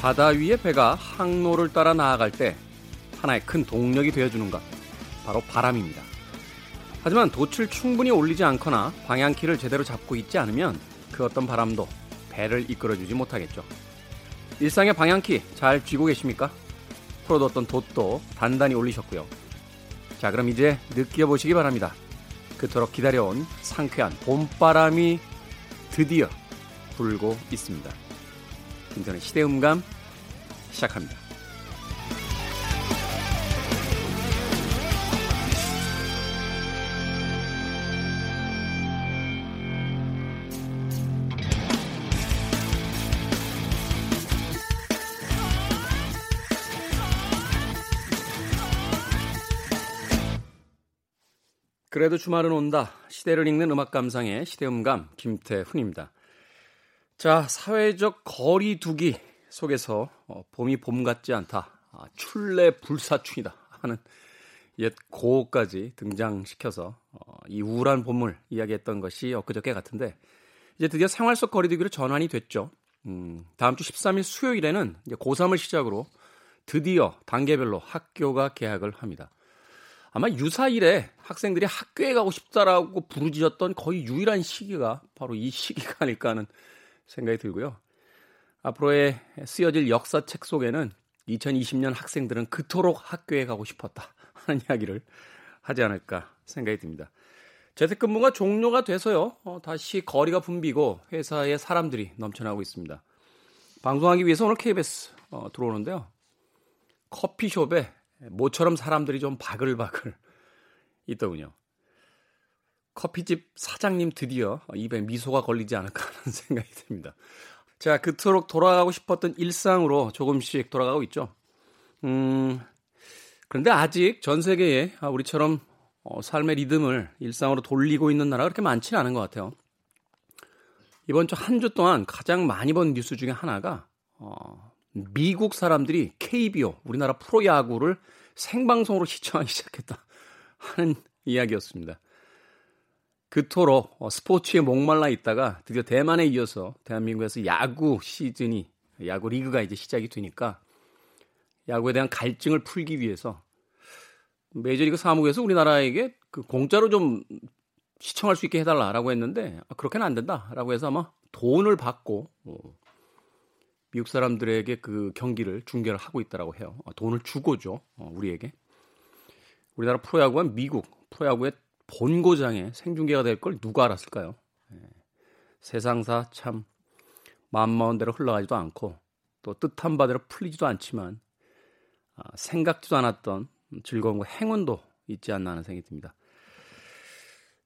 바다 위의 배가 항로를 따라 나아갈 때 하나의 큰 동력이 되어주는 것, 바로 바람입니다. 하지만 돛을 충분히 올리지 않거나 방향키를 제대로 잡고 있지 않으면 그 어떤 바람도 배를 이끌어주지 못하겠죠. 일상의 방향키 잘 쥐고 계십니까? 풀어뒀던 돛도 단단히 올리셨고요. 자, 그럼 이제 느껴보시기 바랍니다. 그토록 기다려온 상쾌한 봄바람이 드디어 불고 있습니다. 김선의 시대음감 시작합니다. 그래도 주말은 온다. 시대를 읽는 음악 감상의 시대음감 김태훈입니다. 자, 사회적 거리 두기 속에서 어, 봄이 봄 같지 않다. 아, 출래 불사춘이다 하는 옛 고까지 등장시켜서 어, 이 우울한 봄을 이야기했던 것이 엊그저께 같은데 이제 드디어 생활 속 거리두기로 전환이 됐죠. 음, 다음 주 13일 수요일에는 이제 고3을 시작으로 드디어 단계별로 학교가 개학을 합니다. 아마 유사일에 학생들이 학교에 가고 싶다라고 부르짖었던 거의 유일한 시기가 바로 이 시기가 아닐까 하는 생각이 들고요. 앞으로의 쓰여질 역사책 속에는 2020년 학생들은 그토록 학교에 가고 싶었다 하는 이야기를 하지 않을까 생각이 듭니다. 재택근무가 종료가 돼서요. 어, 다시 거리가 붐비고 회사에 사람들이 넘쳐나고 있습니다. 방송하기 위해서 오늘 KBS 어, 들어오는데요. 커피숍에 모처럼 사람들이 좀 바글바글 있더군요. 커피집 사장님 드디어 입에 미소가 걸리지 않을까 하는 생각이 듭니다. 자, 그토록 돌아가고 싶었던 일상으로 조금씩 돌아가고 있죠. 음, 그런데 아직 전 세계에 우리처럼 어, 삶의 리듬을 일상으로 돌리고 있는 나라가 그렇게 많지는 않은 것 같아요. 이번 주 한 주 동안 가장 많이 본 뉴스 중에 하나가 어, 미국 사람들이 KBO 우리나라 프로야구를 생방송으로 시청하기 시작했다 하는 이야기였습니다. 그토록 어, 스포츠에 목말라 있다가 드디어 대만에 이어서 대한민국에서 야구 시즌이 야구 리그가 이제 시작이 되니까 야구에 대한 갈증을 풀기 위해서 메이저리그 사무국에서 우리나라에게 그 공짜로 좀 시청할 수 있게 해달라라고 했는데 아, 그렇게는 안 된다라고 해서 아마 돈을 받고 어, 미국 사람들에게 그 경기를 중계를 하고 있다라고 해요. 아, 돈을 주고죠 어, 우리에게. 우리나라 프로야구와 미국 프로야구의 본고장에 생중계가 될 걸 누가 알았을까요? 예. 세상사 참 마음마은 대로 흘러가지도 않고 또 뜻한 바대로 풀리지도 않지만 아, 생각지도 않았던 즐거움과 행운도 있지 않나 하는 생각이 듭니다.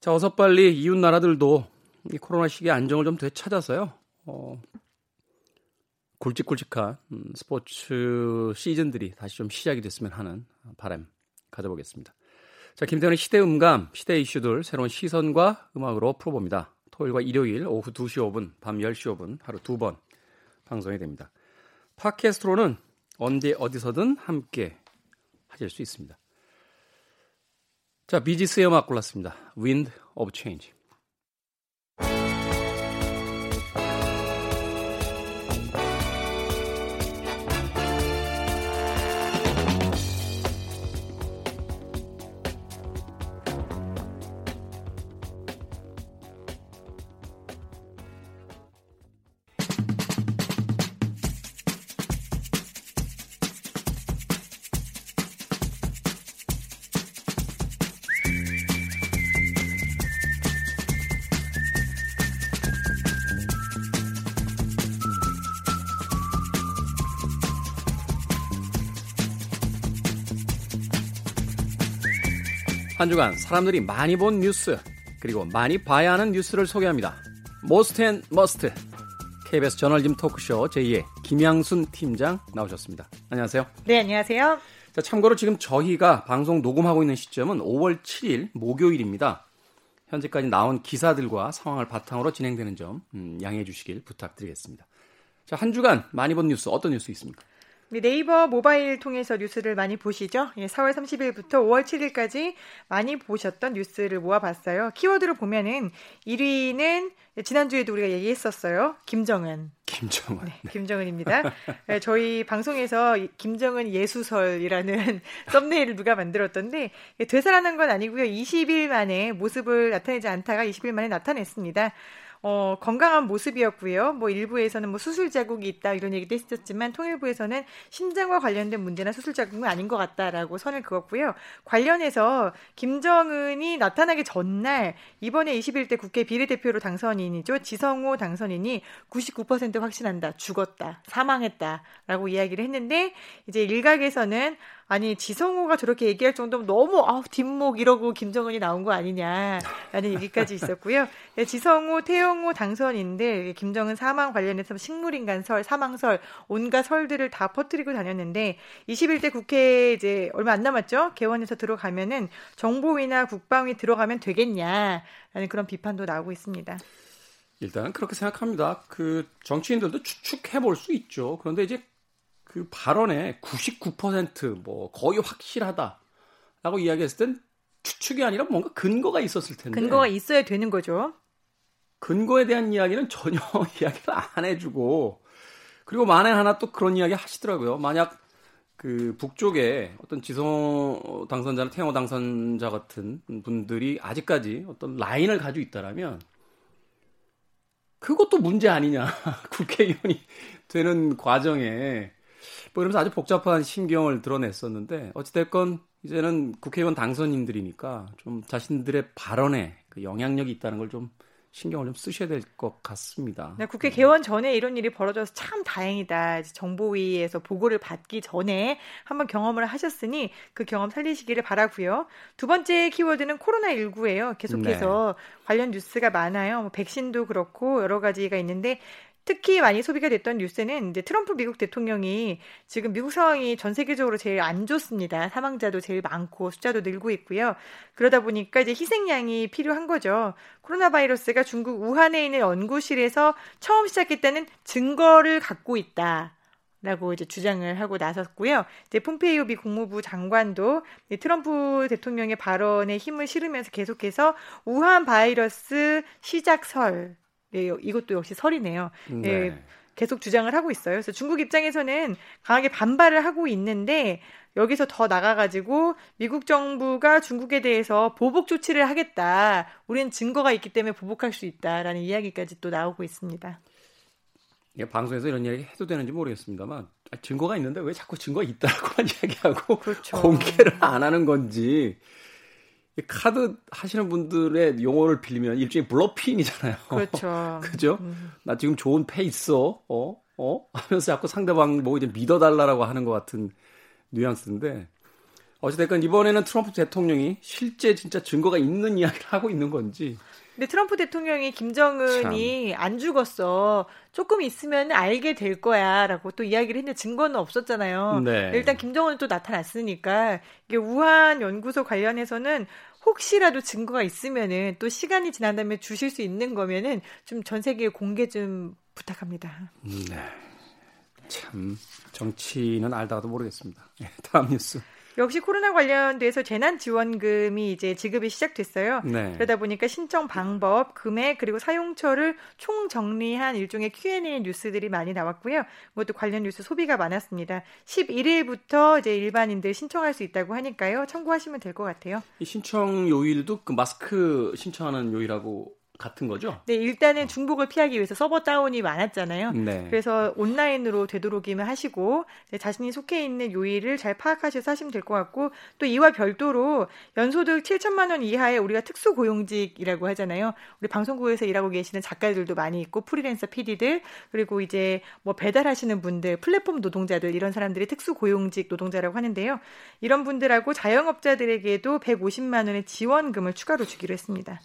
자, 어서 빨리 이웃 나라들도 이 코로나 시기에 안정을 좀 되찾아서요. 어, 굵직굵직한 음, 스포츠 시즌들이 다시 좀 시작이 됐으면 하는 바람 가져보겠습니다. 자, 김태현의 시대 음감, 시대 이슈들 새로운 시선과 음악으로 풀어봅니다. 토요일과 일요일 오후 2시 5분, 밤 10시 5분 하루 두 번 방송이 됩니다. 팟캐스트로는 언제 어디서든 함께 하실 수 있습니다. 자, 비지스의 음악 골랐습니다. Wind of Change. 한 주간 사람들이 많이 본 뉴스 그리고 많이 봐야 하는 뉴스를 소개합니다. Most and Must KBS 저널리즘 토크쇼 J의 김양순 팀장 나오셨습니다. 안녕하세요. 네, 안녕하세요. 자, 참고로 지금 저희가 방송 녹음하고 있는 시점은 5월 7일 목요일입니다. 현재까지 나온 기사들과 상황을 바탕으로 진행되는 점 음, 양해해 주시길 부탁드리겠습니다. 자, 한 주간 많이 본 뉴스 어떤 뉴스 있습니까? 네, 네이버 모바일 통해서 뉴스를 많이 보시죠? 예, 4월 30일부터 5월 7일까지 많이 보셨던 뉴스를 모아봤어요. 키워드로 보면은 1위는 지난주에도 우리가 얘기했었어요. 김정은. 김정은. 네, 김정은입니다. 네, 저희 방송에서 김정은 예수설이라는 썸네일을 누가 만들었던데 되살아난 건 아니고요. 20일 만에 모습을 나타내지 않다가 20일 만에 나타냈습니다. 어, 건강한 모습이었고요. 뭐 일부에서는 뭐 수술 자국이 있다 이런 얘기도 했었지만 통일부에서는 심장과 관련된 문제나 수술 자국은 아닌 것 같다라고 선을 그었고요. 관련해서 김정은이 나타나기 전날 이번에 21대 국회 비례대표로 당선인이죠. 지성호 당선인이 99% 확신한다. 죽었다. 사망했다라고 이야기를 했는데 이제 일각에서는 아니 지성호가 저렇게 얘기할 정도면 너무 아 뒷목 이러고 김정은이 나온 거 아니냐라는 얘기까지 있었고요. 네, 지성호, 태영호 당선인들 김정은 사망 관련해서 식물인간설, 사망설, 온갖 설들을 다 퍼뜨리고 다녔는데 21대 국회 이제 얼마 안 남았죠. 개원에서 들어가면은 정보위나 국방위 들어가면 되겠냐라는 그런 비판도 나오고 있습니다. 일단은 그렇게 생각합니다. 그 정치인들도 추측해 볼 수 있죠. 그런데 이제 그 발언에 99%뭐 거의 확실하다라고 이야기했을 땐 추측이 아니라 뭔가 근거가 있었을 텐데. 근거가 있어야 되는 거죠. 근거에 대한 이야기는 전혀 이야기를 안 해주고 그리고 만에 하나 또 그런 이야기 하시더라고요. 만약 그 북쪽에 어떤 지성 당선자나 태영호 당선자 같은 분들이 아직까지 어떤 라인을 가지고 있다라면 그것도 문제 아니냐 국회의원이 되는 과정에 뭐 이러면서 아주 복잡한 심경을 드러냈었는데 어찌됐건 이제는 국회의원 당선인들이니까 좀 자신들의 발언에 그 영향력이 있다는 걸 좀 신경을 좀 쓰셔야 될 것 같습니다. 네, 국회 개원 전에 이런 일이 벌어져서 참 다행이다. 정보위에서 보고를 받기 전에 한번 경험을 하셨으니 그 경험 살리시기를 바라고요. 두 번째 키워드는 코로나19예요. 계속해서 네. 관련 뉴스가 많아요. 뭐 백신도 그렇고 여러 가지가 있는데 특히 많이 소비가 됐던 뉴스는 이제 트럼프 미국 대통령이 지금 미국 상황이 전 세계적으로 제일 안 좋습니다. 사망자도 제일 많고 숫자도 늘고 있고요. 그러다 보니까 이제 희생양이 필요한 거죠. 코로나 바이러스가 중국 우한에 있는 연구실에서 처음 시작했다는 증거를 갖고 있다. 라고 이제 주장을 하고 나섰고요. 이제 폼페이오 미 국무부 장관도 트럼프 대통령의 발언에 힘을 실으면서 계속해서 우한 바이러스 시작설 예, 이것도 역시 설이네요. 예, 네. 예, 계속 주장을 하고 있어요. 그래서 중국 입장에서는 강하게 반발을 하고 있는데 여기서 더 나가가지고 미국 정부가 중국에 대해서 보복 조치를 하겠다. 우리는 증거가 있기 때문에 보복할 수 있다라는 이야기까지 또 나오고 있습니다. 예, 방송에서 이런 이야기 해도 되는지 모르겠습니다만 아, 증거가 있는데 왜 자꾸 증거가 있다라고만 이야기하고 그렇죠. 공개를 안 하는 건지 카드 하시는 분들의 용어를 빌리면 일종의 bluffing이잖아요. 그렇죠. 그죠? 음. 나 지금 좋은 패 있어. 어? 어? 하면서 자꾸 상대방 뭐 이제 믿어달라고 하는 것 같은 뉘앙스인데 어찌됐건 이번에는 트럼프 대통령이 실제 진짜 증거가 있는 이야기를 하고 있는 건지 근데 트럼프 대통령이 김정은이 참. 안 죽었어. 조금 있으면 알게 될 거야라고 또 이야기를 했는데 증거는 없었잖아요. 네. 일단 김정은은 또 나타났으니까 이게 우한 연구소 관련해서는 혹시라도 증거가 있으면은 또 시간이 지난 다음에 주실 수 있는 거면은 좀 전 세계에 공개 좀 부탁합니다. 네. 참 정치는 알다가도 모르겠습니다. 네, 다음 뉴스. 역시 코로나 관련돼서 재난 지원금이 이제 지급이 시작됐어요. 네. 그러다 보니까 신청 방법, 금액 그리고 사용처를 총 정리한 일종의 Q&A 뉴스들이 많이 나왔고요. 그것도 관련 뉴스 소비가 많았습니다. 11일부터 이제 일반인들 신청할 수 있다고 하니까요. 참고하시면 될 것 같아요. 이 신청 요일도 그 마스크 신청하는 요일하고 같은 거죠? 네, 일단은 중복을 피하기 위해서 서버 다운이 많았잖아요. 네. 그래서 온라인으로 되도록이면 하시고 자신이 속해 있는 요일을 잘 파악하셔서 하시면 될 것 같고 또 이와 별도로 연소득 7천만 원 이하의 우리가 특수 고용직이라고 하잖아요. 우리 방송국에서 일하고 계시는 작가들도 많이 있고 프리랜서 PD들 그리고 이제 뭐 배달하시는 분들, 플랫폼 노동자들 이런 사람들이 특수 고용직 노동자라고 하는데요. 이런 분들하고 자영업자들에게도 150만 원의 지원금을 추가로 주기로 했습니다.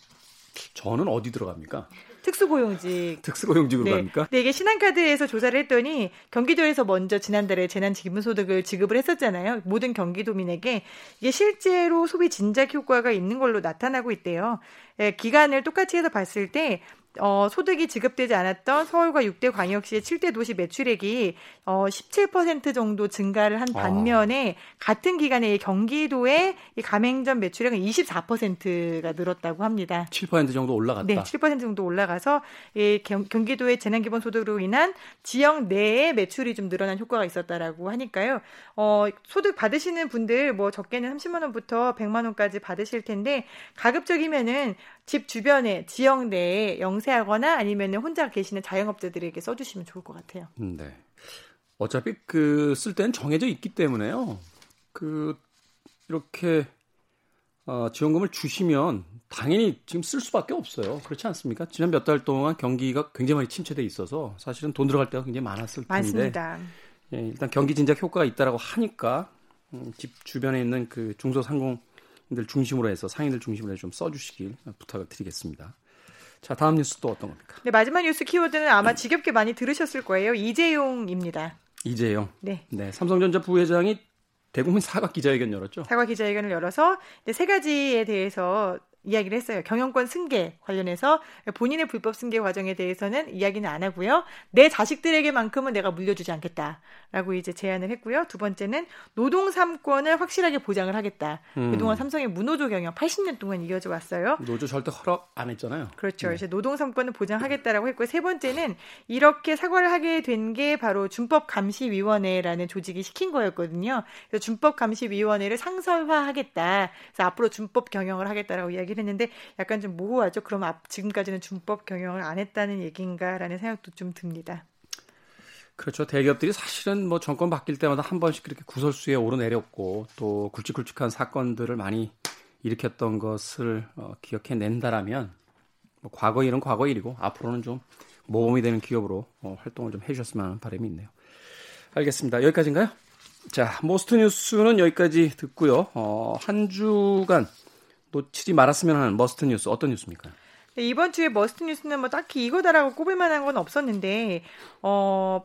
저는 어디 들어갑니까? 특수고용직. 특수고용직으로 네. 갑니까? 네, 이게 신한카드에서 조사를 했더니 경기도에서 먼저 지난달에 재난기본소득을 지급을 했었잖아요. 모든 경기도민에게 이게 실제로 소비 진작 효과가 있는 걸로 나타나고 있대요. 예, 기간을 똑같이 해서 봤을 때 어, 소득이 지급되지 않았던 서울과 6대 광역시의 7대 도시 매출액이 어, 17% 정도 증가를 한 아. 반면에 아. 같은 기간에 경기도의 이 가맹점 매출액은 24%가 늘었다고 합니다. 7% 정도 올라갔다. 네, 7% 정도 올라가서 이 경, 경기도의 재난기본소득으로 인한 지역 내의 매출이 좀 늘어난 효과가 있었다라고 하니까요. 어, 소득 받으시는 분들 뭐 적게는 30만 원부터 100만 원까지 받으실 텐데 가급적이면은 집 주변에 지역 내에 영세하거나 아니면 혼자 계시는 자영업자들에게 써주시면 좋을 것 같아요. 음, 네. 어차피 그 쓸 때는 정해져 있기 때문에요. 그 이렇게 어, 지원금을 주시면 당연히 지금 쓸 수밖에 없어요. 그렇지 않습니까? 지난 몇 달 동안 경기가 굉장히 많이 침체돼 있어서 사실은 돈 들어갈 때가 굉장히 많았을 텐데. 맞습니다. 예, 일단 경기 진작 효과가 있다라고 하니까 음, 집 주변에 있는 그 중소상공 들 중심으로 해서 상인들 중심으로 해서 좀 써주시길 부탁을 드리겠습니다. 자, 다음 뉴스 또 어떤 겁니까? 네, 마지막 뉴스 키워드는 아마 지겹게 많이 들으셨을 거예요. 이재용입니다. 이재용. 네. 네, 삼성전자 부회장이 대국민 사과 기자회견 열었죠. 사과 기자회견을 열어서 세 가지에 대해서 이야기를 했어요. 경영권 승계 관련해서 본인의 불법 승계 과정에 대해서는 이야기는 안 하고요. 내 자식들에게만큼은 내가 물려주지 않겠다라고 이제 제안을 했고요. 두 번째는 노동 3권을 확실하게 보장을 하겠다. 음. 그동안 삼성의 무노조 경영 80년 동안 이어져 왔어요. 노조 절대 허락 안 했잖아요. 그렇죠. 네. 이제 노동 3권을 보장하겠다라고 했고요. 세 번째는 이렇게 사과를 하게 된 게 바로 준법감시위원회라는 조직이 시킨 거였거든요. 그래서 준법감시위원회를 상설화하겠다. 그래서 앞으로 준법 경영을 하겠다라고 이야기를 얘기를 했는데 약간 좀 모호하죠. 그럼 앞, 지금까지는 준법 경영을 안 했다는 얘기인가라는 생각도 좀 듭니다. 그렇죠. 대기업들이 사실은 뭐 정권 바뀔 때마다 한 번씩 그렇게 구설수에 오르내렸고 또 굵직굵직한 사건들을 많이 일으켰던 것을 어, 기억해낸다라면 뭐 과거 일은 과거 일이고 앞으로는 좀 모범이 되는 기업으로 어, 활동을 좀 해주셨으면 하는 바람이 있네요. 알겠습니다. 여기까지인가요? 자, Most 뉴스는 여기까지 듣고요. 어, 한 주간 놓치지 말았으면 하는 Must 뉴스 어떤 뉴스입니까? 네, 이번 주에 Must 뉴스는 뭐 딱히 이거다라고 꼽을 만한 건 없었는데 어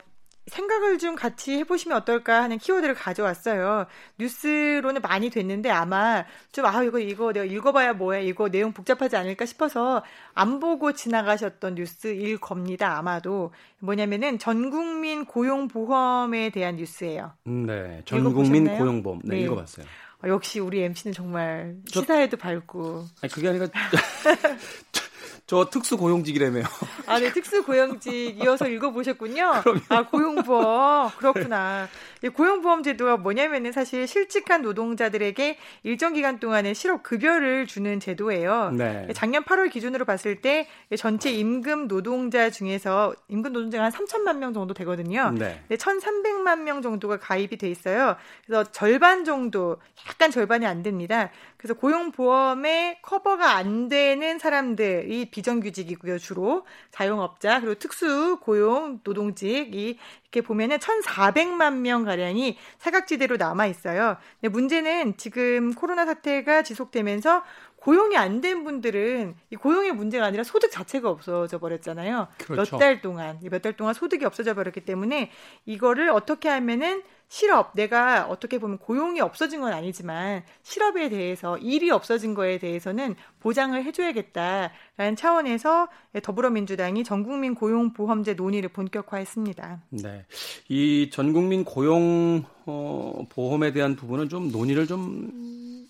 생각을 좀 같이 해보시면 어떨까 하는 키워드를 가져왔어요. 뉴스로는 많이 됐는데 아마 좀, 아, 이거, 이거 내가 읽어봐야 뭐야. 이거 내용 복잡하지 않을까 싶어서 안 보고 지나가셨던 뉴스일 겁니다. 아마도. 뭐냐면은 전 국민 고용보험에 대한 뉴스예요. 음, 네. 전 국민 고용보험. 네, 네. 읽어봤어요. 아, 역시 우리 MC는 정말 시사에도 밝고. 아니 그게 아니라 저 특수 고용직이라며요. 아, 네, 특수 고용직 이어서 읽어보셨군요. 그럼요. 아, 고용보험. 그렇구나. 고용보험 제도가 뭐냐면은 사실 실직한 노동자들에게 일정 기간 동안에 실업 급여를 주는 제도예요. 네. 작년 8월 기준으로 봤을 때 전체 임금 노동자 중에서 임금 노동자가 한 3천만 명 정도 되거든요. 네. 1,300만 명 정도가 가입이 돼 있어요. 그래서 절반 정도, 약간 절반이 안 됩니다. 그래서 고용보험에 커버가 안 되는 사람들이 비정규직이고요, 주로. 자영업자, 그리고 특수 고용 노동직 이 이렇게 보면은 1,400만 명 가량이 사각지대로 남아 있어요. 근데 문제는 지금 코로나 사태가 지속되면서 고용이 안 된 분들은 이 고용의 문제가 아니라 소득 자체가 없어져 버렸잖아요. 그렇죠. 몇달 동안 몇 달 동안 소득이 없어져 버렸기 때문에 이거를 어떻게 하면은 실업 내가 어떻게 보면 고용이 없어진 건 아니지만 실업에 대해서 일이 없어진 거에 대해서는 보장을 해줘야겠다라는 차원에서 더불어민주당이 전국민 고용보험제 논의를 본격화했습니다. 네, 이 전국민 고용 어, 보험에 대한 부분은 좀 논의를 좀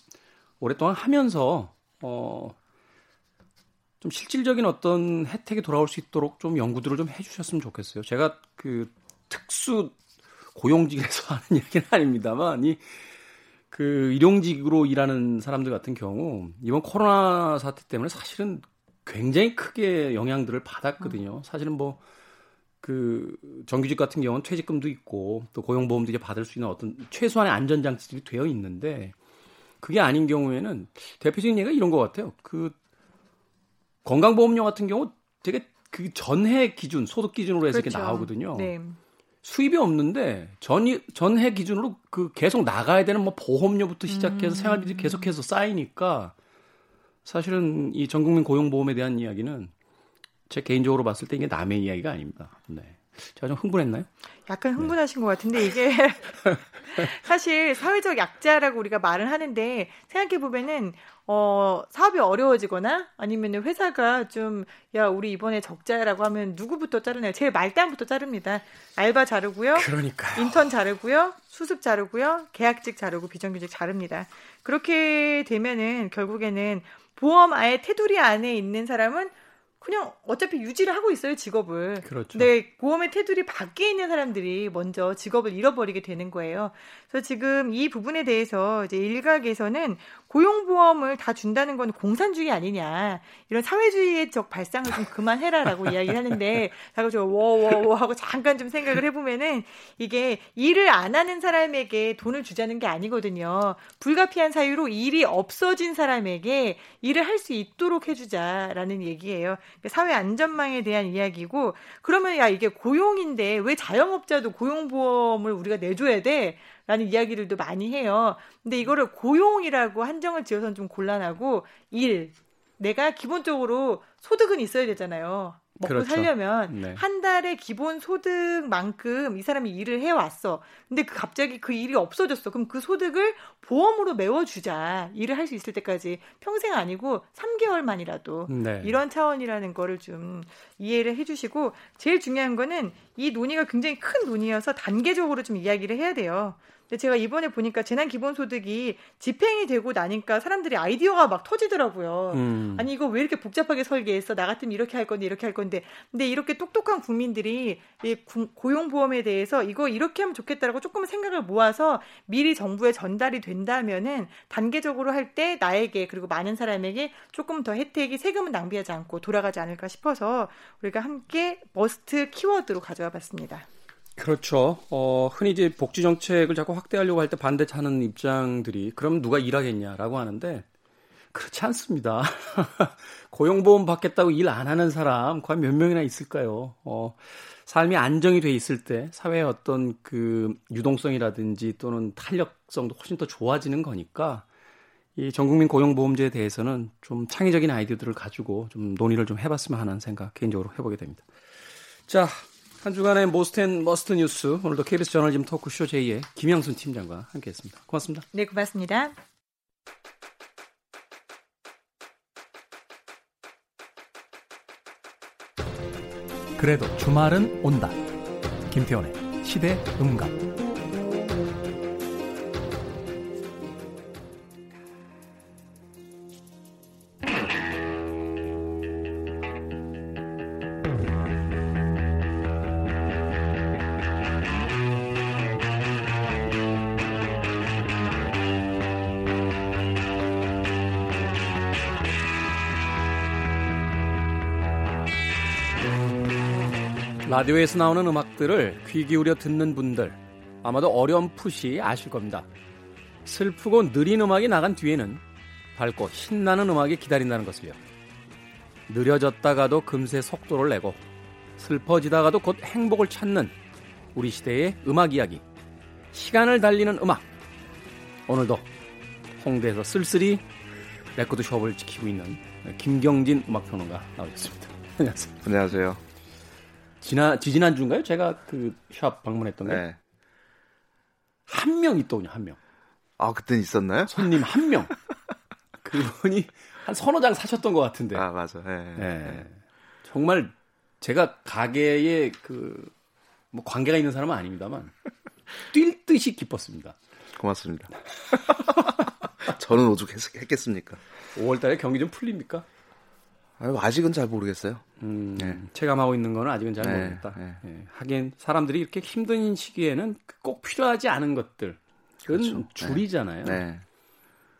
오랫동안 하면서 어, 좀 실질적인 어떤 혜택이 돌아올 수 있도록 좀 연구들을 좀 해주셨으면 좋겠어요. 제가 그 특수 고용직에서 하는 얘기는 아닙니다만 이 그 일용직으로 일하는 사람들 같은 경우 이번 코로나 사태 때문에 사실은 굉장히 크게 영향들을 받았거든요. 사실은 뭐 그 정규직 같은 경우는 퇴직금도 있고 또 고용보험도 이제 받을 수 있는 어떤 최소한의 안전장치들이 되어 있는데 그게 아닌 경우에는 대표적인 예가 이런 것 같아요. 그 건강보험료 같은 경우 되게 그 전해 기준, 소득 기준으로 해서 그렇죠. 이렇게 나오거든요. 네. 수입이 없는데 전 전해 기준으로 그 계속 나가야 되는 뭐 보험료부터 시작해서 음. 생활비들이 계속해서 쌓이니까 사실은 이 전국민 고용보험에 대한 이야기는 제 개인적으로 봤을 때 이게 남의 이야기가 아닙니다. 네. 제가 좀 흥분했나요? 약간 흥분하신 네. 것 같은데 이게 사실 사회적 약자라고 우리가 말을 하는데 생각해 보면은 어 사업이 어려워지거나 아니면 회사가 좀 야 우리 이번에 적자라고 하면 누구부터 자르나요? 제일 말단부터 자릅니다. 알바 자르고요. 그러니까 인턴 자르고요. 수습 자르고요. 계약직 자르고 비정규직 자릅니다. 그렇게 되면은 결국에는 보험 아예 테두리 안에 있는 사람은 그냥 어차피 유지를 하고 있어요 직업을. 그렇죠. 근데 보험의 테두리 밖에 있는 사람들이 먼저 직업을 잃어버리게 되는 거예요. 그래서 지금 이 부분에 대해서 이제 일각에서는 고용보험을 다 준다는 건 공산주의 아니냐 이런 사회주의적 발상을 좀 그만해라라고 이야기를 하는데 자꾸 저 워워워 하고 잠깐 좀 생각을 해보면은 이게 일을 안 하는 사람에게 돈을 주자는 게 아니거든요. 불가피한 사유로 일이 없어진 사람에게 일을 할 수 있도록 해주자라는 얘기예요. 사회 안전망에 대한 이야기고 그러면 야 이게 고용인데 왜 자영업자도 고용보험을 우리가 내줘야 돼? 라는 이야기들도 많이 해요. 근데 이거를 고용이라고 한정을 지어서는 좀 곤란하고 일 내가 기본적으로 소득은 있어야 되잖아요. 먹고 그렇죠. 살려면 네. 한 달에 기본 소득만큼 이 사람이 일을 해왔어. 근데 그 갑자기 그 일이 없어졌어. 그럼 그 소득을 보험으로 메워주자. 일을 할 수 있을 때까지 평생 아니고 3개월만이라도 네. 이런 차원이라는 거를 좀 이해를 해주시고 제일 중요한 거는 이 논의가 굉장히 큰 논의여서 단계적으로 좀 이야기를 해야 돼요. 근데 제가 이번에 보니까 재난 기본소득이 집행이 되고 나니까 사람들이 아이디어가 막 터지더라고요. 음. 아니 이거 왜 이렇게 복잡하게 설계했어? 나 같으면 이렇게 할 건데 이렇게 할 건데. 근데 이렇게 똑똑한 국민들이 이 고용보험에 대해서 이거 이렇게 하면 좋겠다라고 조금 생각을 모아서 미리 정부에 전달이 된다면은 단계적으로 할 때 나에게 그리고 많은 사람에게 조금 더 혜택이 세금은 낭비하지 않고 돌아가지 않을까 싶어서 우리가 함께 머스트 키워드로 가져와 봤습니다. 그렇죠. 어, 흔히 이제 복지 정책을 자꾸 확대하려고 할 때 반대하는 입장들이 그럼 누가 일하겠냐라고 하는데 그렇지 않습니다. 고용보험 받겠다고 일 안 하는 사람 과연 몇 명이나 있을까요? 어, 삶이 안정이 돼 있을 때 사회의 어떤 그 유동성이라든지 또는 탄력성도 훨씬 더 좋아지는 거니까 이 전국민 고용보험제에 대해서는 좀 창의적인 아이디어들을 가지고 좀 논의를 좀 해봤으면 하는 생각 개인적으로 해보게 됩니다. 자, 한 주간의 Most and Must 뉴스 오늘도 KBS 저널리즘 토크쇼 J의 김양순 팀장과 함께했습니다. 고맙습니다. 네, 고맙습니다. 그래도 주말은 온다. 김태원의 시대 음감. 라디오에서 나오는 음악들을 귀 기울여 듣는 분들 아마도 어렴풋이 아실 겁니다. 슬프고 느린 음악이 나간 뒤에는 밝고 신나는 음악이 기다린다는 것을요. 느려졌다가도 금세 속도를 내고 슬퍼지다가도 곧 행복을 찾는 우리 시대의 음악 이야기. 시간을 달리는 음악. 오늘도 홍대에서 쓸쓸히 레코드 숍을 지키고 있는 김경진 음악평론가 나오셨습니다. 안녕하세요. 안녕하세요. 지난 지지난 주인가요? 제가 그 샵 방문했던 게. 네. 한명 있더군요, 한 명. 아, 그땐 있었나요? 손님 한 명. 그분이 한 서너 장 사셨던 것 같은데. 아, 맞아. 네. 네. 정말 제가 가게에 그, 뭐 관계가 있는 사람은 아닙니다만, 뛸 듯이 기뻤습니다. 고맙습니다. 저는 오죽했겠습니까? 5월 달에 경기 좀 풀립니까? 아직은 잘 모르겠어요. 음, 네. 체감하고 있는 거는 아직은 잘 네, 모르겠다. 네. 네. 하긴 사람들이 이렇게 힘든 시기에는 꼭 필요하지 않은 것들 그건 그렇죠. 줄이잖아요. 네.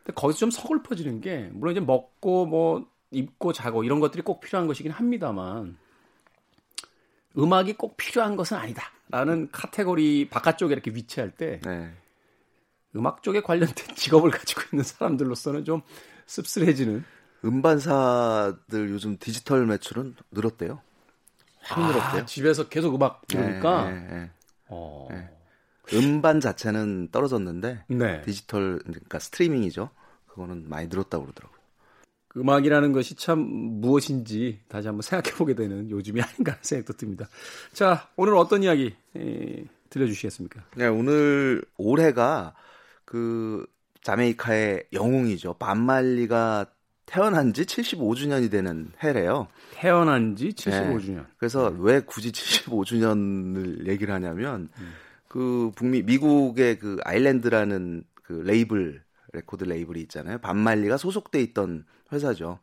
근데 거기서 좀 서글퍼지는 게 물론 이제 먹고 뭐 입고 자고 이런 것들이 꼭 필요한 것이긴 합니다만 음악이 꼭 필요한 것은 아니다라는 카테고리 바깥쪽에 이렇게 위치할 때 네. 음악 쪽에 관련된 직업을 가지고 있는 사람들로서는 좀 씁쓸해지는 음반사들 요즘 디지털 매출은 늘었대요. 확 아, 늘었대요. 집에서 계속 음악 들으니까. 네, 네, 네. 어. 네. 음반 자체는 떨어졌는데 네. 디지털 그러니까 스트리밍이죠. 그거는 많이 늘었다고 그러더라고요. 음악이라는 것이 참 무엇인지 다시 한번 생각해 보게 되는 요즘이 아닌가 하는 생각도 듭니다. 자, 오늘 어떤 이야기 에, 들려주시겠습니까? 네, 오늘 올해가 그 자메이카의 영웅이죠. 밥 말리가 태어난 지 75주년이 되는 해래요. 태어난 지 75주년. 네. 그래서 음. 왜 굳이 75주년을 얘기를 하냐면 음. 그 북미 미국의 그 아일랜드라는 그 레이블 레코드 레이블이 있잖아요. 밥 말리가 소속돼 있던 회사죠.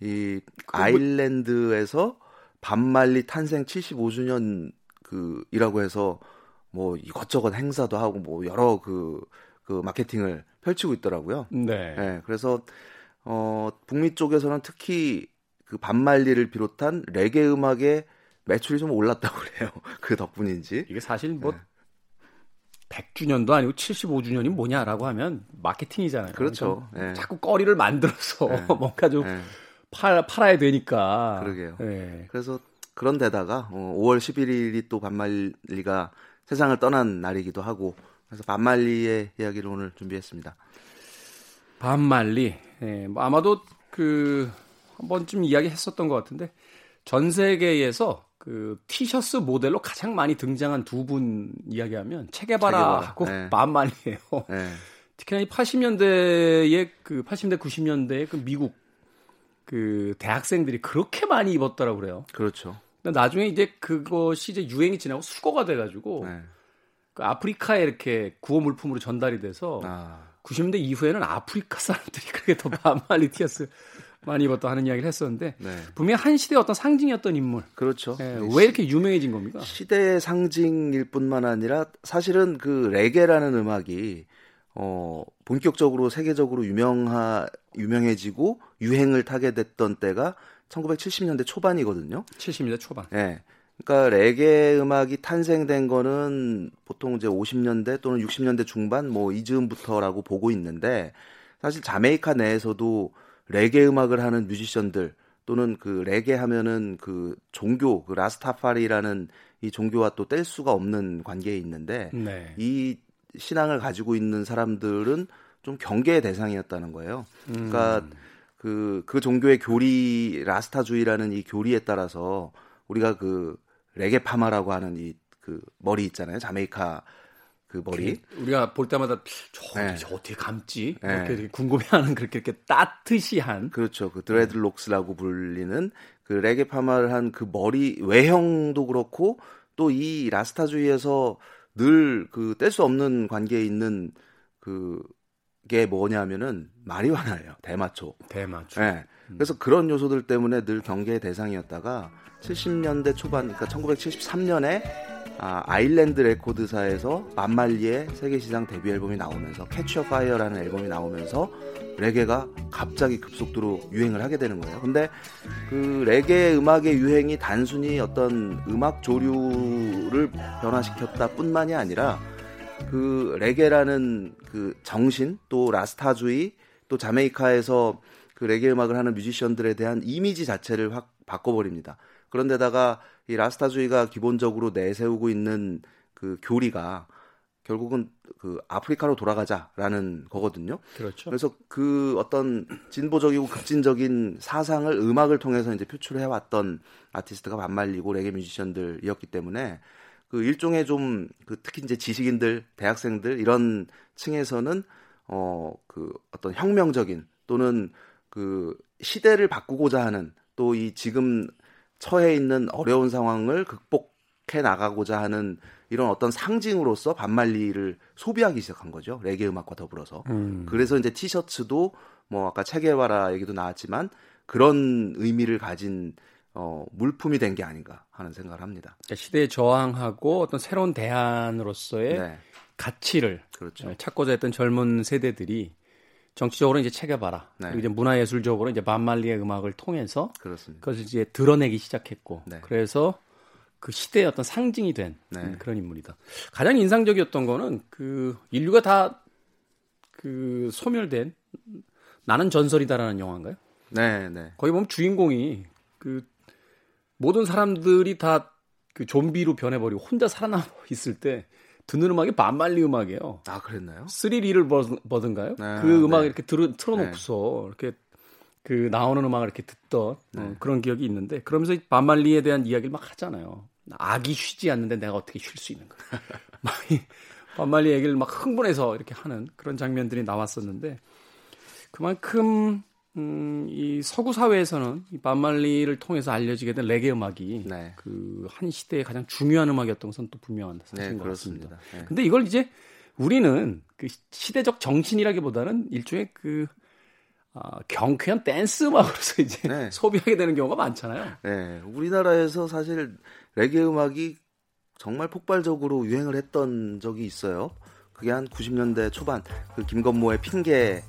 이뭐 아일랜드에서 반말리 탄생 75주년 그이라고 해서 뭐 이것저것 행사도 하고 뭐 여러 그, 그 마케팅을 펼치고 있더라고요. 네. 네. 그래서 어 북미 쪽에서는 특히 그 반말리를 비롯한 레게 음악의 매출이 좀 올랐다고 그래요. 그 덕분인지. 이게 사실 뭐 네. 100주년도 아니고 75주년이 뭐냐라고 하면 마케팅이잖아요. 그렇죠. 네. 자꾸 거리를 만들어서 네. 뭔가 좀 네. 팔, 팔아야 되니까. 그러게요. 네. 그래서 그런 데다가 어, 5월 11일이 또 반말리가 세상을 떠난 날이기도 하고 그래서 반말리의 이야기를 오늘 준비했습니다. 반말리. 예, 뭐 아마도 그 한 번쯤 이야기했었던 것 같은데 전 세계에서 그 티셔츠 모델로 가장 많이 등장한 두 분 이야기하면 체게바라하고 네. 반말리예요. 네. 특히나 이 80년대에 그 80대 90년대에 그 미국 그 대학생들이 그렇게 많이 입었더라고 그래요. 그렇죠. 근데 나중에 이제 그것이 이제 유행이 지나고 수거가 돼가지고 네. 그 아프리카에 이렇게 구호 물품으로 전달이 돼서 아. 90년대 이후에는 아프리카 사람들이 그렇게 더 반말리 티어스 많이 입었다 하는 이야기를 했었는데 네. 분명히 한 시대의 어떤 상징이었던 인물. 그렇죠. 네, 왜 이렇게 유명해진 겁니까? 시대의 상징일 뿐만 아니라 사실은 그 레게라는 음악이 어 본격적으로 세계적으로 유명하 유명해지고 유행을 타게 됐던 때가 1970년대 초반이거든요. 70년대 초반. 네. 그러니까 레게 음악이 탄생된 거는 보통 이제 50년대 또는 60년대 중반 뭐 이즈음부터라고 보고 있는데 사실 자메이카 내에서도 레게 음악을 하는 뮤지션들 또는 그 레게 하면은 그 종교 그 라스타파리라는 이 종교와 또 뗄 수가 없는 관계에 있는데 네. 이 신앙을 가지고 있는 사람들은 좀 경계의 대상이었다는 거예요. 그러니까 음. 그, 그 종교의 교리, 라스타주의라는 이 교리에 따라서 우리가 그 레게 파마라고 하는 이 그 머리 있잖아요. 자메이카 그 머리. 그, 우리가 볼 때마다 저, 네. 저 어떻게 감지? 네. 이렇게 궁금해하는 그렇게 이렇게 따뜻이한. 그렇죠. 그 드레드록스라고 불리는 그 레게 파마를 한 그 머리 외형도 그렇고 또 이 라스타주의에서 늘 그 뗄 수 없는 관계에 있는 그게 뭐냐면은 마리화나예요. 대마초. 대마초. 네. 그래서 그런 요소들 때문에 늘 경계의 대상이었다가 70년대 초반, 그러니까 1973년에 아, 아일랜드 레코드사에서 밥 말리의 세계 시장 데뷔 앨범이 나오면서 Catch a Fire라는 앨범이 나오면서 레게가 갑자기 급속도로 유행을 하게 되는 거예요. 근데 그 레게 음악의 유행이 단순히 어떤 음악 조류를 변화시켰다 뿐만이 아니라 그 레게라는 그 정신 또 라스타주의 또 자메이카에서 그 레게 음악을 하는 뮤지션들에 대한 이미지 자체를 확 바꿔버립니다. 그런데다가 이 라스타주의가 기본적으로 내세우고 있는 그 교리가 결국은 그 아프리카로 돌아가자라는 거거든요. 그렇죠. 그래서 그 어떤 진보적이고 급진적인 사상을 음악을 통해서 이제 표출해 왔던 아티스트가 반말리고 레게 뮤지션들이었기 때문에 그 일종의 좀 그 특히 이제 지식인들, 대학생들 이런 층에서는 어 그 어떤 혁명적인 또는 그 시대를 바꾸고자 하는 또 이 지금 처해 있는 어려운 상황을 극복해 나가고자 하는 이런 어떤 상징으로서 반말리를 소비하기 시작한 거죠. 레게 음악과 더불어서. 음. 그래서 이제 티셔츠도 뭐 아까 체게와라 얘기도 나왔지만 그런 의미를 가진 어, 물품이 된 게 아닌가 하는 생각을 합니다. 그러니까 시대에 저항하고 어떤 새로운 대안으로서의 네. 가치를 그렇죠. 찾고자 했던 젊은 세대들이 정치적으로 이제 체계봐라. 네. 그리고 이제 문화예술적으로 이제 반말리의 음악을 통해서 그렇습니다. 그것을 이제 드러내기 시작했고, 네. 그래서 그 시대의 어떤 상징이 된 네. 그런 인물이다. 가장 인상적이었던 거는 그 인류가 다 그 소멸된 나는 전설이다라는 영화인가요? 네, 네. 거기 보면 주인공이 그 모든 사람들이 다 그 좀비로 변해버리고 혼자 살아남아 있을 때 듣는 음악이 반말리 음악이에요. 아, 그랬나요? 스리리를 버든가요? 네, 그 음악 네. 이렇게 들어, 틀어놓고서 네. 이렇게 그 나오는 음악을 이렇게 듣던 어, 그런 기억이 있는데 그러면서 반말리에 대한 이야기를 막 하잖아요. 악이 쉬지 않는데 내가 어떻게 쉴 수 있는가. 막이 반말리 얘기를 막 흥분해서 이렇게 하는 그런 장면들이 나왔었는데 그만큼 음, 이 서구 사회에서는 이 반말리를 통해서 알려지게 된 레게 음악이 네. 그한 시대의 가장 중요한 음악이었던 것은 또 분명한 사실인 네, 것 같습니다. 그렇습니다. 네. 근데 이걸 이제 우리는 그 시대적 정신이라기보다는 일종의 그 아, 경쾌한 댄스 음악으로서 이제 네. 소비하게 되는 경우가 많잖아요. 네, 우리나라에서 사실 레게 음악이 정말 폭발적으로 유행을 했던 적이 있어요. 그게 한 90년대 초반 그 김건모의 핑계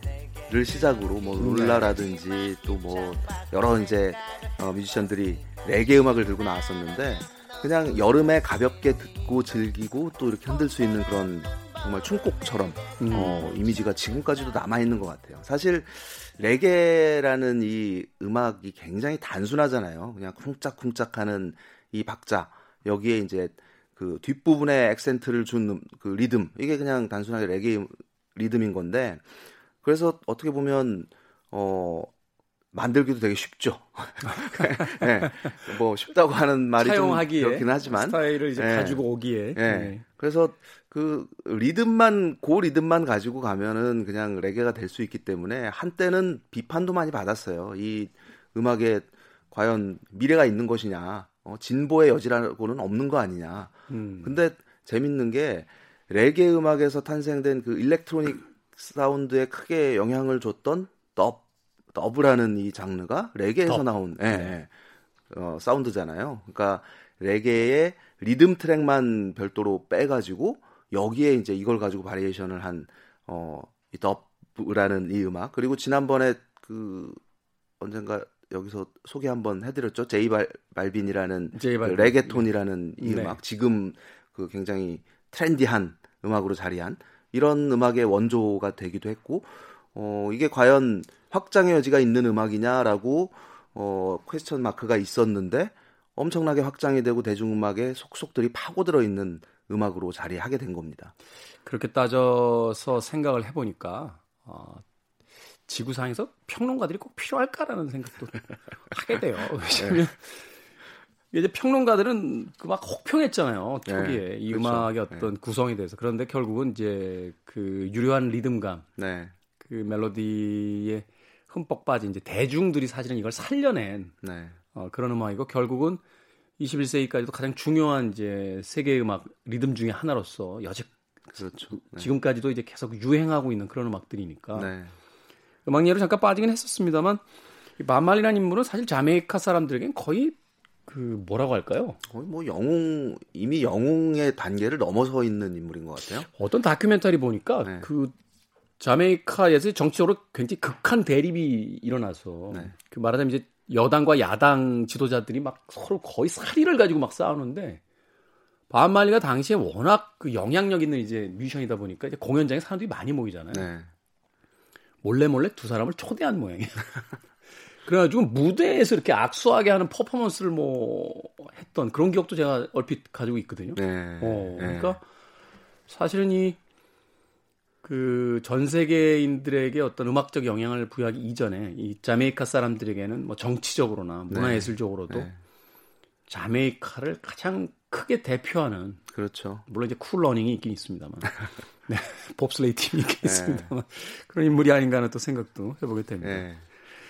를 시작으로 뭐 룰라라든지 또 뭐 여러 이제 어, 뮤지션들이 레게 음악을 들고 나왔었는데 그냥 여름에 가볍게 듣고 즐기고 또 이렇게 흔들 수 있는 그런 정말 춤곡처럼 음. 어, 이미지가 지금까지도 남아 있는 것 같아요. 사실 레게라는 이 음악이 굉장히 단순하잖아요. 그냥 쿵짝쿵짝하는 이 박자 여기에 이제 그 뒷부분에 액센트를 준 그 리듬 이게 그냥 단순하게 레게 리듬인 건데 그래서 어떻게 보면 어 만들기도 되게 쉽죠. 네, 뭐 쉽다고 하는 말이 사용하기에 좀 그렇긴 하지만 스타일을 이제 네. 가지고 오기에 예. 네. 그래서 그 리듬만 고 리듬만 가지고 가면은 그냥 레게가 될 수 있기 때문에 한때는 비판도 많이 받았어요. 이 음악에 과연 미래가 있는 것이냐, 어, 진보의 여지라고는 없는 거 아니냐. 음. 근데 재밌는 게 레게 음악에서 탄생된 그 electronic 사운드에 크게 영향을 줬던 dub dub라는 이 장르가 레게에서 dub. 나온 예, 예. 어, 사운드잖아요. 그러니까 레게의 리듬 트랙만 별도로 빼가지고 여기에 이제 이걸 가지고 바리에이션을 한 어, 이 dub라는 이 음악 그리고 지난번에 그 언젠가 여기서 소개 한번 해드렸죠. 제이 발, 발빈이라는 제이 발빈. 그 reggaeton이라는 이 네. 음악 지금 그 굉장히 trendy한 음악으로 자리한 이런 음악의 원조가 되기도 했고 어 이게 과연 확장의 여지가 있는 음악이냐라고 어 question mark가 있었는데 엄청나게 확장이 되고 대중음악에 속속들이 파고들어 있는 음악으로 자리하게 된 겁니다. 그렇게 따져서 생각을 해보니까 어, 지구상에서 평론가들이 꼭 필요할까라는 생각도 하게 돼요. 왜냐하면 이제 평론가들은 그 막 혹평했잖아요 초기에 네, 이 그렇죠. 음악의 어떤 구성에 대해서 그런데 결국은 이제 그 유려한 리듬감, 네. 그 멜로디에 흠뻑 빠진 이제 대중들이 사실은 이걸 살려낸 네. 어, 그런 음악이고 결국은 21세기까지도 가장 중요한 이제 세계 음악 리듬 중에 하나로서 여직 그렇죠. 네. 지금까지도 이제 계속 유행하고 있는 그런 음악들이니까 네. 음악 예로 잠깐 빠지긴 했었습니다만 이 만말이라는 인물은 사실 자메이카 사람들에겐 거의 그 뭐라고 할까요? 거의 뭐 영웅 이미 영웅의 단계를 넘어서 있는 인물인 것 같아요. 어떤 다큐멘터리 보니까 네. 그 자메이카에서 정치적으로 굉장히 극한 대립이 일어나서 네. 그 말하자면 이제 여당과 야당 지도자들이 막 서로 거의 사리를 가지고 막 싸우는데 반말리가 당시에 워낙 그 영향력 있는 이제 뮤지션이다 보니까 이제 공연장에 사람들이 많이 모이잖아요. 네. 몰래 몰래 두 사람을 초대한 모양이에요. 그래가지고 무대에서 이렇게 악수하게 하는 퍼포먼스를 뭐 했던 그런 기억도 제가 얼핏 가지고 있거든요. 네. 어, 네. 그러니까 사실은 이 그 전 세계인들에게 어떤 음악적 영향을 부여하기 이전에 이 자메이카 사람들에게는 뭐 정치적으로나 문화예술적으로도 네. 자메이카를 가장 크게 대표하는 그렇죠. 물론 이제 쿨러닝이 있긴 있습니다만 네, 봅슬레이 팀이 있긴 네. 있습니다만 그런 인물이 아닌가 하는 또 생각도 해보게 됩니다.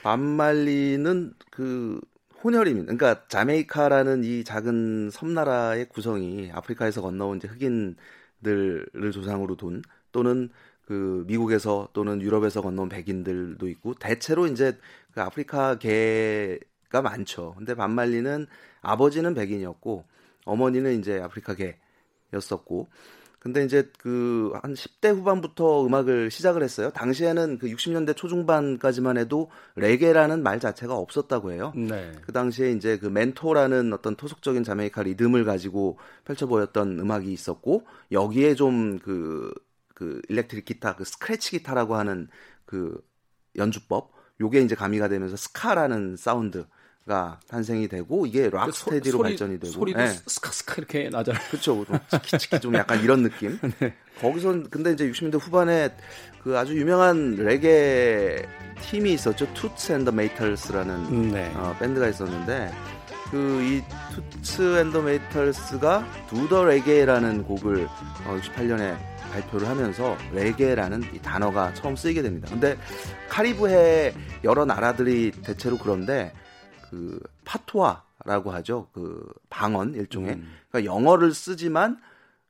예. 반말리는 그 혼혈이민, 그러니까 자메이카라는 이 작은 섬나라의 구성이 아프리카에서 건너온 이제 흑인들을 조상으로 둔 또는 그 미국에서 또는 유럽에서 건너온 백인들도 있고 대체로 이제 그 아프리카계가 많죠. 근데 반말리는 아버지는 백인이었고 어머니는 이제 아프리카계였었고 근데 이제 그 한 10대 후반부터 음악을 시작을 했어요. 당시에는 그 60년대 초중반까지만 해도 레게라는 말 자체가 없었다고 해요. 네. 그 당시에 이제 그 멘토라는 어떤 토속적인 자메이카 리듬을 가지고 펼쳐 보였던 음악이 있었고 여기에 좀그그 일렉트릭 기타, 그 스크래치 기타라고 하는 그 연주법 요게 이제 가미가 되면서 스카라는 사운드 가 탄생이 되고 이게 rocksteady로 소리, 발전이 되고 소리도 네. 스카스카 이렇게 나잖아요. 그렇죠. 치키치키 좀 약간 이런 느낌. 네. 거기선 근데 이제 60년대 후반에 그 아주 유명한 레게 팀이 있었죠. 투츠 앤더 메이털스라는 네. 어, 밴드가 있었는데 그 이 투츠 앤더 메이털스가 Do the Reggay라는 곡을 어, 68년에 발표를 하면서 레게라는 이 단어가 처음 쓰이게 됩니다. 근데 카리브해 여러 나라들이 대체로 그런데 그 파토아라고 하죠. 그 방언 일종의. 음. 그러니까 영어를 쓰지만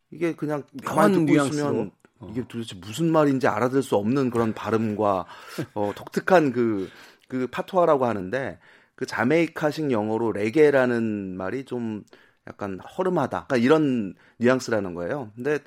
이게 그냥 가만히 묘한 듣고 뉘앙스로. 있으면 이게 도대체 무슨 말인지 알아들 수 없는 그런 발음과 어, 독특한 그, 그 파토아라고 하는데 그 자메이카식 영어로 레게라는 말이 좀 약간 허름하다. 그러니까 이런 뉘앙스라는 거예요. 근데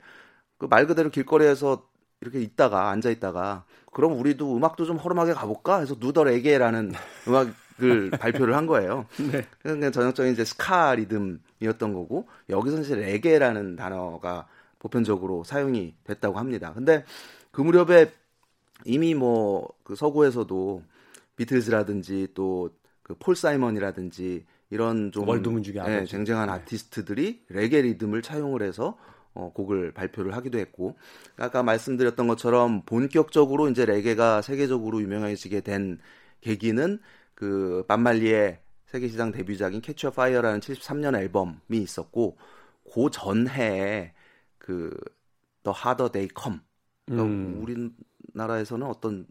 그 말 그대로 길거리에서 이렇게 있다가 앉아 있다가 그럼 우리도 음악도 좀 허름하게 가볼까 해서 누더 레게라는 음악 을 발표를 한 거예요. 네. 그냥 전형적인 이제 스카 리듬이었던 거고 여기서 이제 레게라는 단어가 보편적으로 사용이 됐다고 합니다. 근데 그 무렵에 이미 뭐 그 서구에서도 비틀즈라든지 또 그 폴 사이먼이라든지 이런 좀 world music의 예, 아버지. 쟁쟁한 네. 아티스트들이 레게 리듬을 차용을 해서 어, 곡을 발표를 하기도 했고 아까 말씀드렸던 것처럼 본격적으로 이제 레게가 세계적으로 유명해지게 된 계기는 그 밥 말리의 세계 시장 데뷔작인 a Fire라는 73년 앨범이 있었고 그 전해에 그 The Harder They Come 그러니까 음. 우리나라에서는 어떤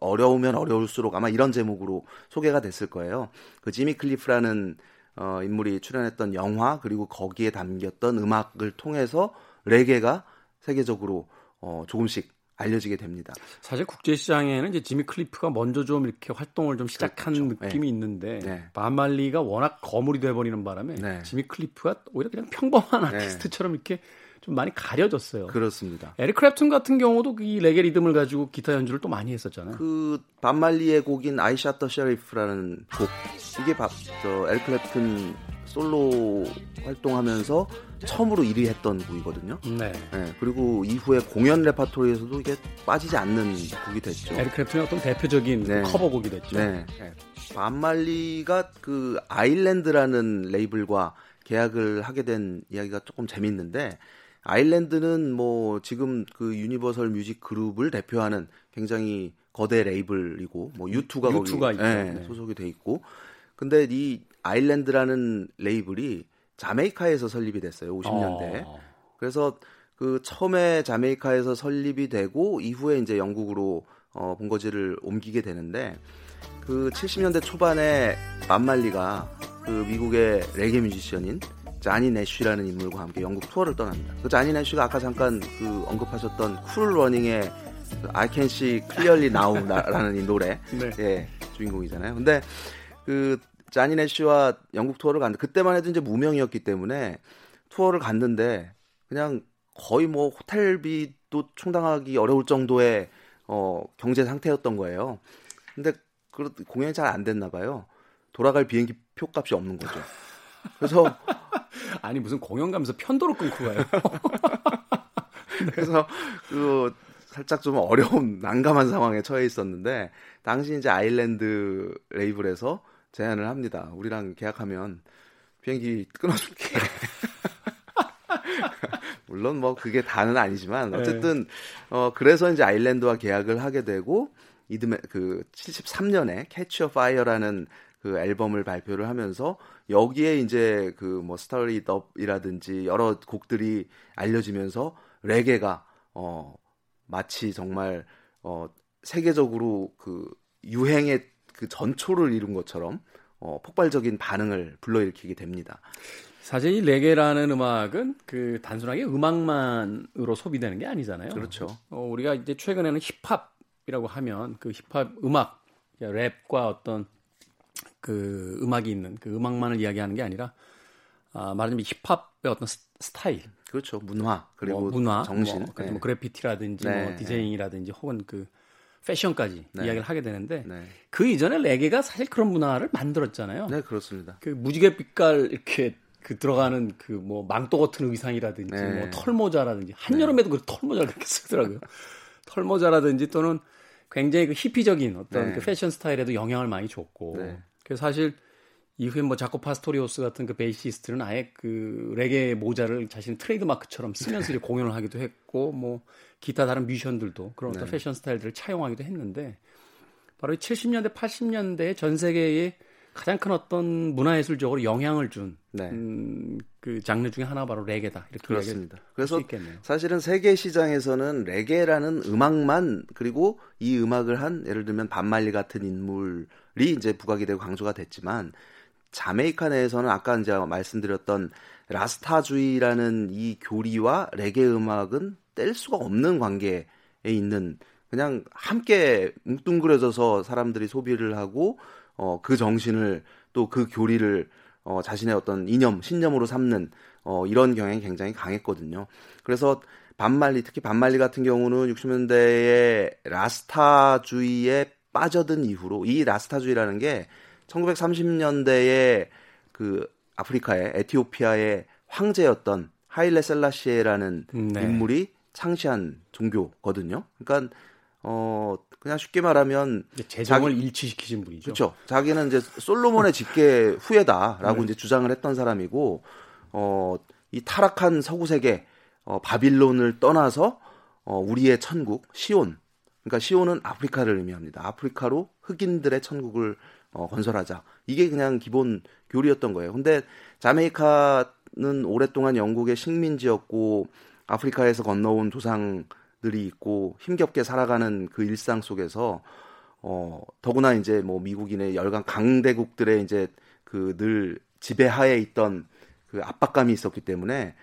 어려우면 어려울수록 아마 이런 제목으로 소개가 됐을 거예요. 그 지미 클리프라는 어, 인물이 출연했던 영화 그리고 거기에 담겼던 음악을 통해서 레게가 세계적으로 어, 조금씩 알려지게 됩니다. 사실 국제 시장에는 이제 지미 클리프가 먼저 좀 이렇게 활동을 좀 시작한 그렇죠. 느낌이 있는데 네. 밥 말리가 워낙 거물이 돼 버리는 바람에 네. 지미 클리프가 오히려 그냥 평범한 아티스트처럼 이렇게 좀 많이 가려졌어요. 그렇습니다. 에릭 크랩튼 같은 경우도 이 레게 리듬을 가지고 기타 연주를 또 많이 했었잖아요. 그 밥 말리의 곡인 Shot the Sheriff라는 곡 이게 바, 저 에릭 클랩튼 솔로 활동하면서 처음으로 1위 했던 곡이거든요. 네. 네, 그리고 이후에 공연 레파토리에서도 이게 빠지지 않는 곡이 됐죠. 에릭 크랩튼의 어떤 대표적인 네. 커버곡이 됐죠. 네. 밥 말리가 그 아일랜드라는 레이블과 계약을 하게 된 이야기가 조금 재밌는데 아일랜드는 뭐 지금 그 유니버설 뮤직 그룹을 대표하는 굉장히 거대 레이블이고 뭐 유투가 거기 U2가 있죠. 예, 네. 소속이 돼 있고 근데 이 아일랜드라는 레이블이 자메이카에서 설립이 됐어요 50년대 어. 그래서 그 처음에 자메이카에서 설립이 되고 이후에 이제 영국으로 어, 본거지를 옮기게 되는데 그 70년대 초반에 밥 말리가 그 미국의 레게 뮤지션인 자니 내쉬라는 인물과 함께 영국 투어를 떠납니다. 그 자니 내쉬가 아까 잠깐 그 언급하셨던 Cool Running의 그 I Can See Clearly Now라는 이 노래 네. 예, 주인공이잖아요. 근데 그 자니 내쉬와 영국 투어를 갔는데 그때만 해도 이제 무명이었기 때문에 투어를 갔는데 그냥 거의 뭐 호텔비도 충당하기 어려울 정도의 어, 경제 상태였던 거예요. 근데 그 공연이 잘 안 됐나 봐요. 돌아갈 비행기 표값이 없는 거죠. 그래서 아니 무슨 공연 가면서 편도로 끊고 가요. 그래서 그 살짝 좀 어려운 난감한 상황에 처해 있었는데 당시 이제 아일랜드 레이블에서 제안을 합니다. 우리랑 계약하면 비행기 끊어줄게. 물론 뭐 그게 다는 아니지만 어쨌든 어 그래서 이제 아일랜드와 계약을 하게 되고 이듬해 그 73년에 Catch a Fire라는 그 앨범을 발표를 하면서 여기에 이제 그 뭐 Stir It Up이라든지 여러 곡들이 알려지면서 레게가 어 마치 정말 어 세계적으로 그 유행의 그 전초를 이룬 것처럼 어 폭발적인 반응을 불러일으키게 됩니다. 사실 이 레게라는 음악은 그 단순하게 음악만으로 소비되는 게 아니잖아요. 그렇죠. 어, 우리가 이제 최근에는 힙합이라고 하면 그 힙합 음악, 랩과 어떤 그 음악이 있는 그 음악만을 이야기하는 게 아니라 아, 말하자면 힙합의 어떤 스, 타일 그렇죠. 문화 그리고 뭐 문화, 정신. 뭐, 그래서 네. 뭐 그래피티라든지 네, 뭐 DJing이라든지 혹은 그 패션까지 네. 이야기를 하게 되는데 네. 그 이전에 레게가 사실 그런 문화를 만들었잖아요. 네, 그렇습니다. 그 무지개 빛깔 이렇게 그 들어가는 그 뭐 망토 같은 의상이라든지 네. 뭐 털모자라든지 한여름에도 그 털모자를 그렇게 쓰더라고요. 털모자라든지 또는 굉장히 그 히피적인 어떤 네. 그 패션 스타일에도 영향을 많이 줬고 네. 그래서 사실 이후에 뭐 자코 파스토리우스 같은 그 베이시스트는 아예 그 레게 모자를 자신의 트레이드 마크처럼 쓰면서 이제 공연을 하기도 했고 뭐 기타 다른 뮤지션들도 그런 어떤 네. 패션 스타일들을 차용하기도 했는데 바로 이 70년대 80년대 전 세계에 가장 큰 어떤 문화예술적으로 영향을 준 네. 음, 그 장르 중에 하나 바로 레게다 이렇게 그렇습니다. 그래서. 사실은 세계 시장에서는 레게라는 음악만 그리고 이 음악을 한 예를 들면 반말리 같은 인물이 이제 부각이 되고 강조가 됐지만 자메이카 내에서는 아까 이제 말씀드렸던 라스타주의라는 이 교리와 레게 음악은 뗄 수가 없는 관계에 있는 그냥 함께 뭉뚱그려져서 사람들이 소비를 하고 어, 그 정신을 또 그 교리를 어, 자신의 어떤 이념, 신념으로 삼는 어, 이런 경향이 굉장히 강했거든요. 그래서 반말리, 특히 반말리 같은 경우는 60년대에 라스타주의에 빠져든 이후로 이 라스타주의라는 게 1930년대에 그 아프리카의 에티오피아의 황제였던 하일레 셀라시에라는 네. 인물이 창시한 종교거든요. 그러니까 어 그냥 쉽게 말하면 재정을 일치시키신 분이죠. 그렇죠. 자기는 이제 솔로몬의 직계 후예다라고 네. 이제 주장을 했던 사람이고 어이 타락한 서구 세계 어 바빌론을 떠나서 어 우리의 천국 시온 그러니까 시온은 아프리카를 의미합니다. 아프리카로 흑인들의 천국을 어 건설하자. 이게 그냥 기본 교리였던 거예요. 근데 자메이카는 오랫동안 영국의 식민지였고 아프리카에서 건너온 조상들이 있고 힘겹게 살아가는 그 일상 속에서 어 더구나 이제 뭐 미국인의 열강 강대국들의 이제 그 늘 지배하에 있던 그 압박감이 있었기 때문에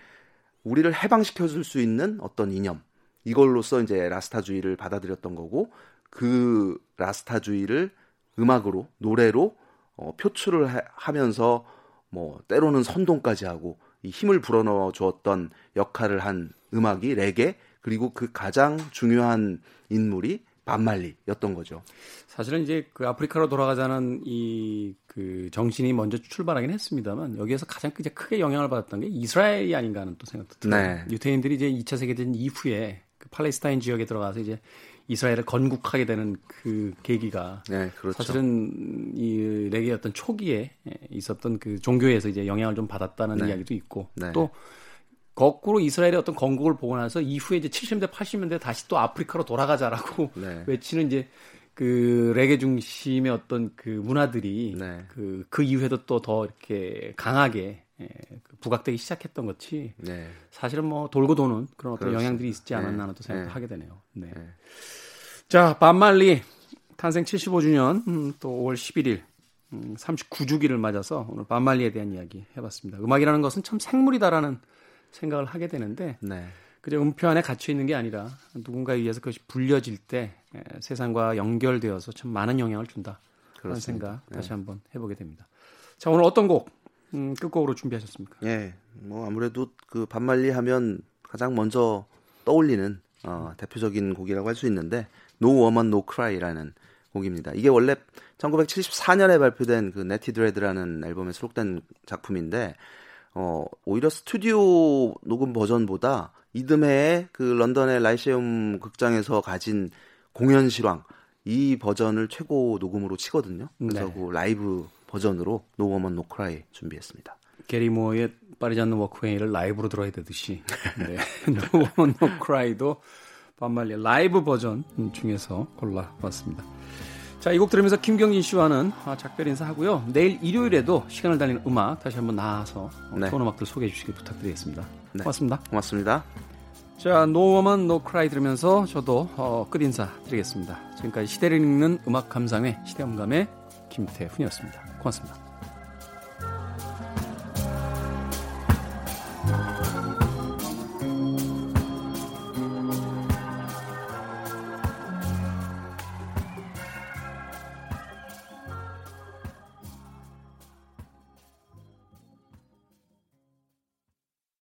우리를 해방시켜 줄 수 있는 어떤 이념 이걸로써 이제 라스타주의를 받아들였던 거고 그 라스타주의를 음악으로 노래로 어, 표출을 하, 하면서 뭐 때로는 선동까지 하고 이 힘을 불어넣어 주었던 역할을 한 음악이 레게 그리고 그 가장 중요한 인물이 반말리였던 거죠. 사실은 이제 그 아프리카로 돌아가자는 이 그 정신이 먼저 출발하긴 했습니다만 여기에서 가장 이제 크게 영향을 받았던 게 이스라엘이 아닌가 하는 또 생각도 들어요. 네. 유태인들이 이제 2차 세계대전 이후에 그 팔레스타인 지역에 들어가서 이제 이스라엘을 건국하게 되는 그 계기가 네, 그렇죠. 사실은 이 어떤 초기에 있었던 그 종교에서 이제 영향을 좀 받았다는 네. 이야기도 있고 네. 또 거꾸로 이스라엘의 어떤 건국을 보고 나서 이후에 이제 70년대 80년대 다시 또 아프리카로 돌아가자라고 네. 외치는 이제 그 레게 중심의 어떤 그 문화들이 네. 그, 그 이후에도 또 더 이렇게 강하게 예, 그 부각되기 시작했던 것이 네. 사실은 뭐 돌고 도는 그런 어떤 그렇습니다. 영향들이 있지 않았나 또 네. 생각을 네. 하게 되네요. 네. 네. 자, 반말리 탄생 75주년 음, 또 5월 11일 음, 39주기를 맞아서 오늘 반말리에 대한 이야기 해봤습니다. 음악이라는 것은 참 생물이다라는 생각을 하게 되는데 네. 그저 음표 안에 갇혀 있는 게 아니라 누군가에 의해서 그것이 불려질 때 에, 세상과 연결되어서 참 많은 영향을 준다. 그런. 생각 다시 한번 해보게 됩니다. 자 오늘 어떤 곡 음, 끝곡으로 준비하셨습니까? 예, 뭐 아무래도 그 반말리 하면 가장 먼저 떠올리는 어, 대표적인 곡이라고 할 수 있는데 No Woman No Cry라는 곡입니다. 이게 원래 1974년에 발표된 그 네티 드레드라는 앨범에 수록된 작품인데 어, 오히려 스튜디오 녹음 버전보다 이듬해에 그 런던의 라이시움 극장에서 가진 공연 실황 이 버전을 최고 녹음으로 치거든요. 그래서 네. 그 라이브 버전으로 No Woman No Cry 준비했습니다. 게리 무어의 Parisienne Walkways를 라이브로 들어야 되듯이 네. No Cry도 밥 말리 라이브 버전 중에서 골라봤습니다. 자, 이 곡 들으면서 김경진 씨와는 아, 작별 인사하고요. 내일 일요일에도 시간을 달리는 음악 다시 한번 나와서 어, 네. 좋은 음악들 소개해 주시기 부탁드리겠습니다. 네. 고맙습니다. 고맙습니다. 자, No Woman No Cry 들으면서 저도 어, 끝 인사 드리겠습니다. 지금까지 시대를 읽는 음악 감상회 시대음감의 김태훈이었습니다. 고맙습니다.